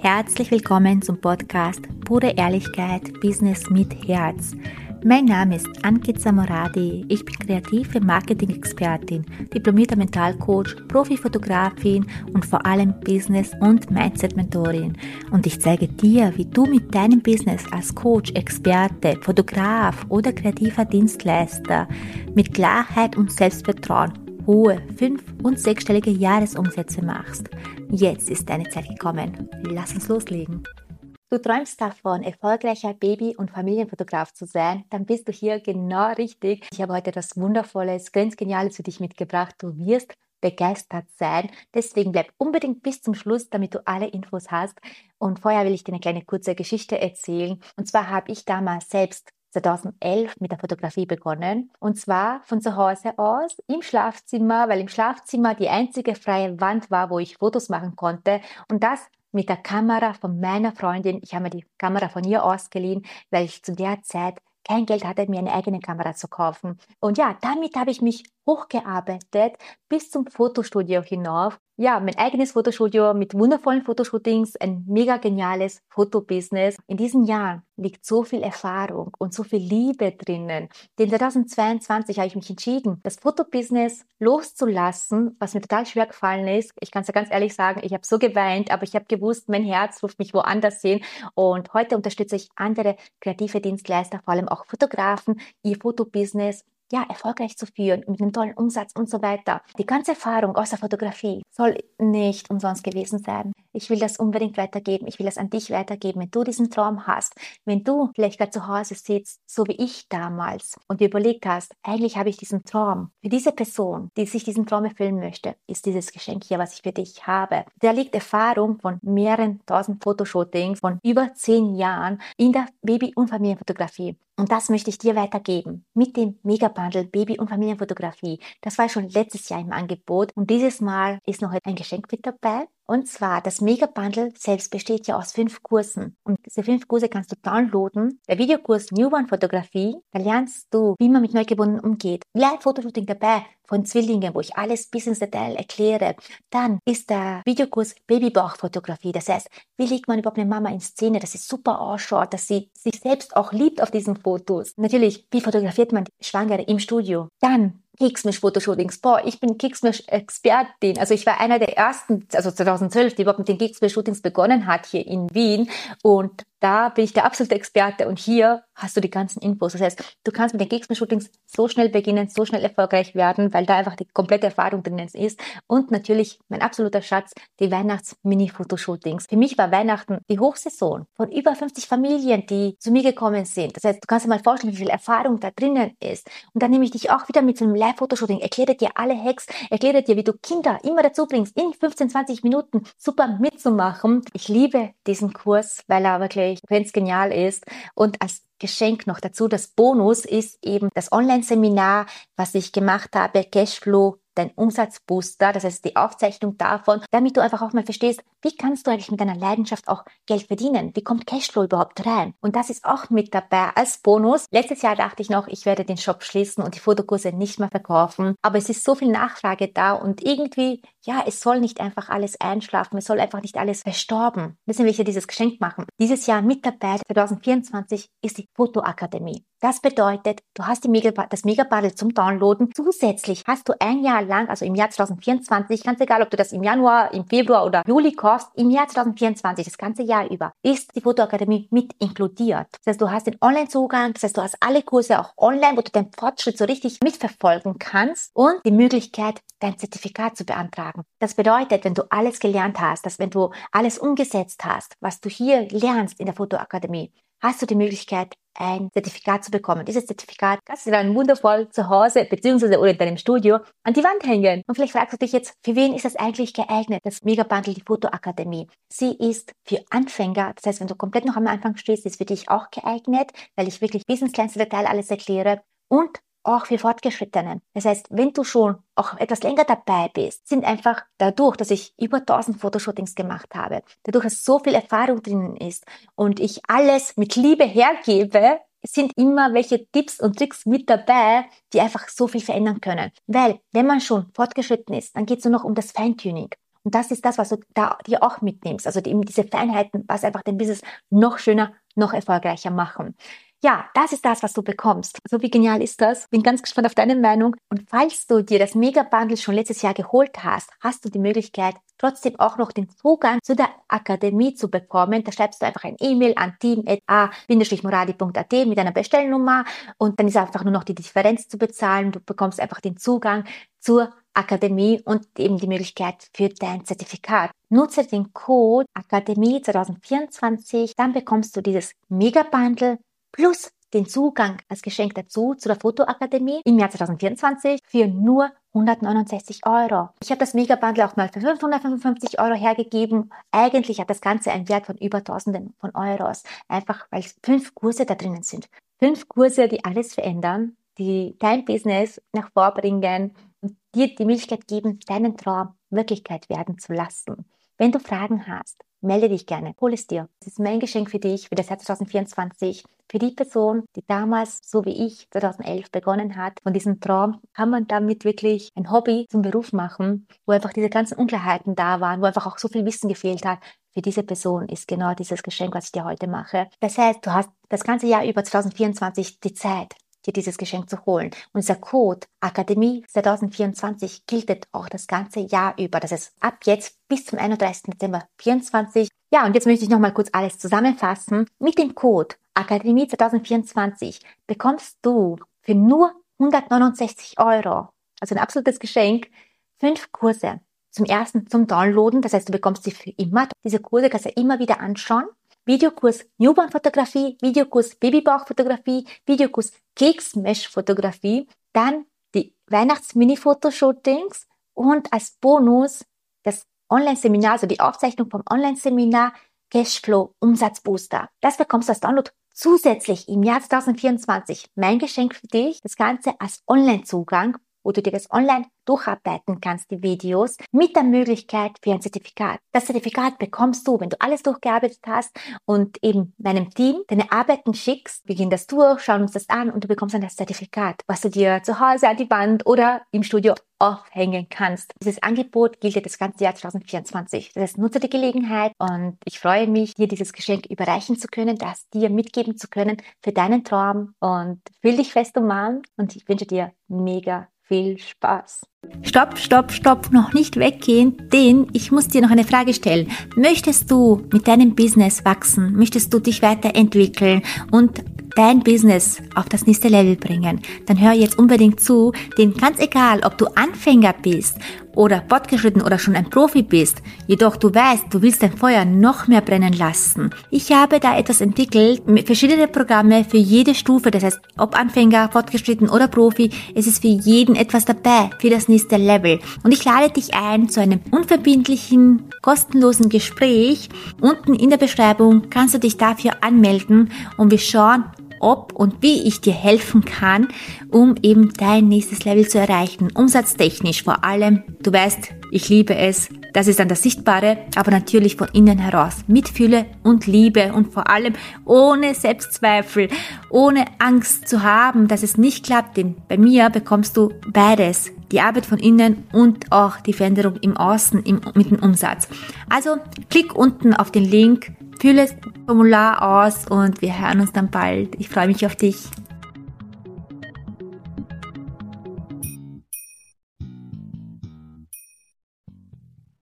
Herzlich willkommen zum Podcast Pure Ehrlichkeit Business mit Herz. Mein Name ist Ankit Samoradi. Ich bin kreative Marketing-Expertin, diplomierter Mentalcoach, Profifotografin und vor allem Business- und Mindset-Mentorin. Und ich zeige dir, wie du mit deinem Business als Coach, Experte, Fotograf oder kreativer Dienstleister mit Klarheit und Selbstvertrauen hohe fünf- und sechsstellige Jahresumsätze machst. Jetzt ist deine Zeit gekommen. Lass uns loslegen. Du träumst davon, erfolgreicher Baby- und Familienfotograf zu sein, dann bist du hier genau richtig. Ich habe heute etwas Wundervolles, ganz Geniales für dich mitgebracht. Du wirst begeistert sein. Deswegen bleib unbedingt bis zum Schluss, damit du alle Infos hast. Und vorher will ich dir eine kleine kurze Geschichte erzählen. Und zwar habe ich damals selbst 2011 mit der Fotografie begonnen. Und zwar von zu Hause aus im Schlafzimmer, weil im Schlafzimmer die einzige freie Wand war, wo ich Fotos machen konnte. Und das mit der Kamera von meiner Freundin. Ich habe mir die Kamera von ihr ausgeliehen, weil ich zu der Zeit kein Geld hatte, mir eine eigene Kamera zu kaufen. Und ja, damit habe ich mich hochgearbeitet bis zum Fotostudio hinauf. Ja, mein eigenes Fotostudio mit wundervollen Fotoshootings, ein mega geniales Fotobusiness. In diesen Jahren liegt so viel Erfahrung und so viel Liebe drinnen. Denn 2022 habe ich mich entschieden, das Fotobusiness loszulassen, was mir total schwer gefallen ist. Ich kann es ja ganz ehrlich sagen, ich habe so geweint, aber ich habe gewusst, mein Herz ruft mich woanders hin. Und heute unterstütze ich andere kreative Dienstleister, vor allem auch Fotografen, ihr Fotobusiness ja, erfolgreich zu führen, mit einem tollen Umsatz und so weiter. Die ganze Erfahrung aus der Fotografie soll nicht umsonst gewesen sein. Ich will das unbedingt weitergeben. Ich will das an dich weitergeben. Wenn du diesen Traum hast, wenn du vielleicht gerade zu Hause sitzt, so wie ich damals, und dir überlegt hast, eigentlich habe ich diesen Traum. Für diese Person, die sich diesen Traum erfüllen möchte, ist dieses Geschenk hier, was ich für dich habe. Da liegt Erfahrung von mehreren tausend Fotoshootings, von über zehn Jahren in der Baby- und Familienfotografie. Und das möchte ich dir weitergeben mit dem Megabundle Baby- und Familienfotografie. Das war schon letztes Jahr im Angebot und dieses Mal ist noch ein Geschenk mit dabei. Und zwar, das Mega-Bundle selbst besteht ja aus fünf Kursen. Und diese fünf Kurse kannst du downloaden. Der Videokurs Newborn-Fotografie, da lernst du, wie man mit Neugeborenen umgeht. Live-Fotoshooting dabei von Zwillingen, wo ich alles bis ins Detail erkläre. Dann ist der Videokurs Babybauch-Fotografie. Das heißt, wie legt man überhaupt eine Mama in Szene, dass sie super ausschaut, dass sie sich selbst auch liebt auf diesen Fotos. Natürlich, wie fotografiert man Schwangere im Studio? Dann Keksmisch-Fotoshootings. Boah, ich bin Keksmisch-Expertin. Also ich war einer der ersten, also 2012, die überhaupt mit den Keksmisch-Shootings begonnen hat hier in Wien. Und da bin ich der absolute Experte und hier hast du die ganzen Infos. Das heißt, du kannst mit den Geeks-Shootings so schnell beginnen, so schnell erfolgreich werden, weil da einfach die komplette Erfahrung drin ist. Und natürlich mein absoluter Schatz, die Weihnachts-Mini-Fotoshootings. Für mich war Weihnachten die Hochsaison von über 50 Familien, die zu mir gekommen sind. Das heißt, du kannst dir mal vorstellen, wie viel Erfahrung da drinnen ist. Und dann nehme ich dich auch wieder mit so einem Live-Fotoshooting, erkläre dir alle Hacks, erkläre dir, wie du Kinder immer dazu bringst, in 15, 20 Minuten super mitzumachen. Ich liebe diesen Kurs, weil er wirklich wirklich ganz genial ist. Und als Geschenk noch dazu, das Bonus ist eben das Online-Seminar, was ich gemacht habe, Cashflow dein Umsatzbooster, das heißt die Aufzeichnung davon, damit du einfach auch mal verstehst, wie kannst du eigentlich mit deiner Leidenschaft auch Geld verdienen? Wie kommt Cashflow überhaupt rein? Und das ist auch mit dabei als Bonus. Letztes Jahr dachte ich noch, ich werde den Shop schließen und die Fotokurse nicht mehr verkaufen. Aber es ist so viel Nachfrage da und irgendwie, ja, es soll nicht einfach alles einschlafen. Es soll einfach nicht alles verstorben. Deswegen will ich dir dieses Geschenk machen. Dieses Jahr mit dabei, 2024, ist die Fotoakademie. Das bedeutet, du hast die Mega, das Megabundle zum Downloaden. Zusätzlich hast du ein Jahr lang, also im Jahr 2024, ganz egal, ob du das im Januar, im Februar oder Juli kaufst, im Jahr 2024, das ganze Jahr über, ist die Fotoakademie mit inkludiert. Das heißt, du hast den Online-Zugang, das heißt, du hast alle Kurse auch online, wo du deinen Fortschritt so richtig mitverfolgen kannst und die Möglichkeit, dein Zertifikat zu beantragen. Das bedeutet, wenn du alles gelernt hast, dass wenn du alles umgesetzt hast, was du hier lernst in der Fotoakademie, hast du die Möglichkeit, ein Zertifikat zu bekommen. Dieses Zertifikat kannst du dann wundervoll zu Hause beziehungsweise oder in deinem Studio an die Wand hängen. Und vielleicht fragst du dich jetzt, für wen ist das eigentlich geeignet, das Megabundle, die Fotoakademie? Sie ist für Anfänger, das heißt, wenn du komplett noch am Anfang stehst, ist für dich auch geeignet, weil ich wirklich bis ins kleinste Detail alles erkläre. Und auch für Fortgeschrittene. Das heißt, wenn du schon auch etwas länger dabei bist, sind einfach dadurch, dass ich über 1000 Fotoshootings gemacht habe, dadurch, dass so viel Erfahrung drinnen ist und ich alles mit Liebe hergebe, sind immer welche Tipps und Tricks mit dabei, die einfach so viel verändern können. Weil, wenn man schon fortgeschritten ist, dann geht es nur noch um das Feintuning. Und das ist das, was du da dir auch mitnimmst. Also eben diese Feinheiten, was einfach dein Business noch schöner, noch erfolgreicher machen. Ja, das ist das, was du bekommst. So wie genial ist das? Bin ganz gespannt auf deine Meinung. Und falls du dir das Mega Bundle schon letztes Jahr geholt hast, hast du die Möglichkeit, trotzdem auch noch den Zugang zu der Akademie zu bekommen. Da schreibst du einfach ein E-Mail an team.a-moradi.at mit einer Bestellnummer und dann ist einfach nur noch die Differenz zu bezahlen. Du bekommst einfach den Zugang zur Akademie und eben die Möglichkeit für dein Zertifikat. Nutze den Code Akademie 2024, dann bekommst du dieses Mega Bundle plus den Zugang als Geschenk dazu zu der Fotoakademie im Jahr 2024 für nur 169 Euro. Ich habe das Mega-Bundle auch mal für 555 Euro hergegeben. Eigentlich hat das Ganze einen Wert von über Tausenden von Euros. Einfach weil fünf Kurse da drinnen sind. Fünf Kurse, die alles verändern, die dein Business nach vorbringen und dir die Möglichkeit geben, deinen Traum Wirklichkeit werden zu lassen. Wenn du Fragen hast, melde dich gerne, hol es dir. Das ist mein Geschenk für dich für das Jahr 2024. Für die Person, die damals, so wie ich, 2011 begonnen hat, von diesem Traum, kann man damit wirklich ein Hobby zum Beruf machen, wo einfach diese ganzen Unklarheiten da waren, wo einfach auch so viel Wissen gefehlt hat. Für diese Person ist genau dieses Geschenk, was ich dir heute mache. Das heißt, du hast das ganze Jahr über 2024 die Zeit, dir dieses Geschenk zu holen. Unser Code Akademie 2024 gilt auch das ganze Jahr über. Das ist ab jetzt bis zum 31. Dezember 2024. Ja, und jetzt möchte ich nochmal kurz alles zusammenfassen. Mit dem Code Akademie 2024 bekommst du für nur 169 Euro, also ein absolutes Geschenk, fünf Kurse. Zum ersten zum Downloaden, das heißt, du bekommst sie für immer. Diese Kurse kannst du immer wieder anschauen. Videokurs Newborn-Fotografie, Videokurs Babybauch-Fotografie, Videokurs Keks-Mesh-Fotografie, dann die Weihnachts-Mini-Fotoshootings und als Bonus das Online-Seminar, also die Aufzeichnung vom Online-Seminar Cashflow Umsatzbooster. Das bekommst du als Download zusätzlich im Jahr 2024. Mein Geschenk für dich, das Ganze als Online-Zugang wo du dir das online durcharbeiten kannst, die Videos, mit der Möglichkeit für ein Zertifikat. Das Zertifikat bekommst du, wenn du alles durchgearbeitet hast und eben meinem Team deine Arbeiten schickst. Wir gehen das durch, schauen uns das an und du bekommst dann das Zertifikat, was du dir zu Hause an die Wand oder im Studio aufhängen kannst. Dieses Angebot gilt das ganze Jahr 2024. Das heißt, nutze die Gelegenheit und ich freue mich, dir dieses Geschenk überreichen zu können, das dir mitgeben zu können für deinen Traum und fühl dich fest umarmt und ich wünsche dir mega viel Spaß. Stopp, stopp, stopp, noch nicht weggehen, denn ich muss dir noch eine Frage stellen. Möchtest du mit deinem Business wachsen? Möchtest du dich weiterentwickeln und dein Business auf das nächste Level bringen? Dann hör jetzt unbedingt zu, denn ganz egal, ob du Anfänger bist oder fortgeschritten oder schon ein Profi bist, jedoch du weißt, du willst dein Feuer noch mehr brennen lassen. Ich habe da etwas entwickelt, mit verschiedene Programme für jede Stufe, das heißt, ob Anfänger, fortgeschritten oder Profi, es ist für jeden etwas dabei, für das nächste Level. Und ich lade dich ein zu einem unverbindlichen, kostenlosen Gespräch. Unten in der Beschreibung kannst du dich dafür anmelden und wir schauen, ob und wie ich dir helfen kann, um eben dein nächstes Level zu erreichen. Umsatztechnisch vor allem. Du weißt, ich liebe es. Das ist dann das Sichtbare, aber natürlich von innen heraus. Mitfühle und Liebe und vor allem ohne Selbstzweifel, ohne Angst zu haben, dass es nicht klappt. Denn bei mir bekommst du beides. Die Arbeit von innen und auch die Veränderung im Außen im, mit dem Umsatz. Also klick unten auf den Link Fülle das Formular aus und wir hören uns dann bald. Ich freue mich auf dich.